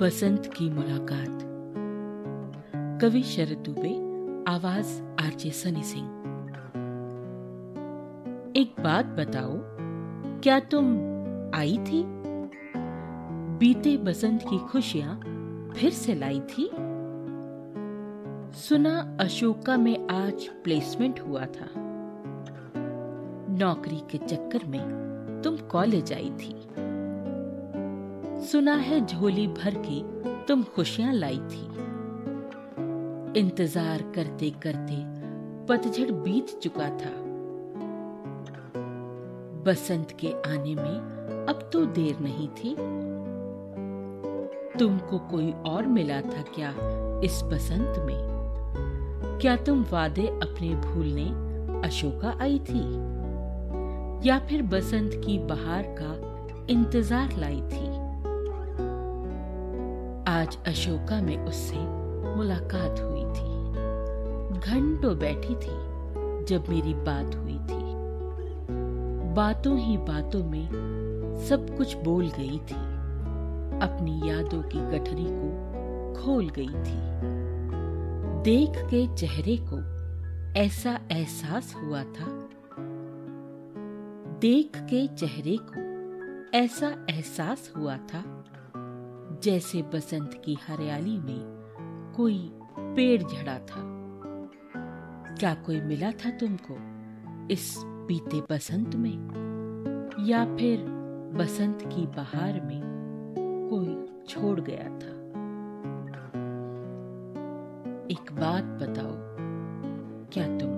बसंत की मुलाकात। कवि शरद दुबे आवाज़ आरजे सनी सिंह। एक बात बताओ, क्या तुम आई थी? बीते बसंत की खुशियाँ फिर से लाई थी? सुना अशोका में आज प्लेसमेंट हुआ था। नौकरी के चक्कर में तुम कॉलेज आई थी। सुना है झोली भर के, तुम खुशियाँ लाई थी। इंतज़ार करते करते पतझड़ बीत चुका था। बसंत के आने में अब तो देर नहीं थी। तुमको कोई और मिला था क्या इस बसंत में? क्या तुम वादे अपने भूलने अशोका आई थी? या फिर बसंत की बहार का इंतज़ार लाई थी? आज अशोका में उससे मुलाकात हुई थी। घंटों बैठी थी जब मेरी बात हुई थी। बातों ही बातों में सब कुछ बोल गई थी। अपनी यादों की गठरी को खोल गई थी। देख के चेहरे को ऐसा एहसास हुआ था। देख के चेहरे को ऐसा एहसास हुआ था जैसे बसंत की हरियाली में कोई पेड़ झड़ा था। क्या कोई मिला था तुमको इस बीते बसंत में? या फिर बसंत की बहार में कोई छोड़ गया था? एक बात बताओ, क्या तुम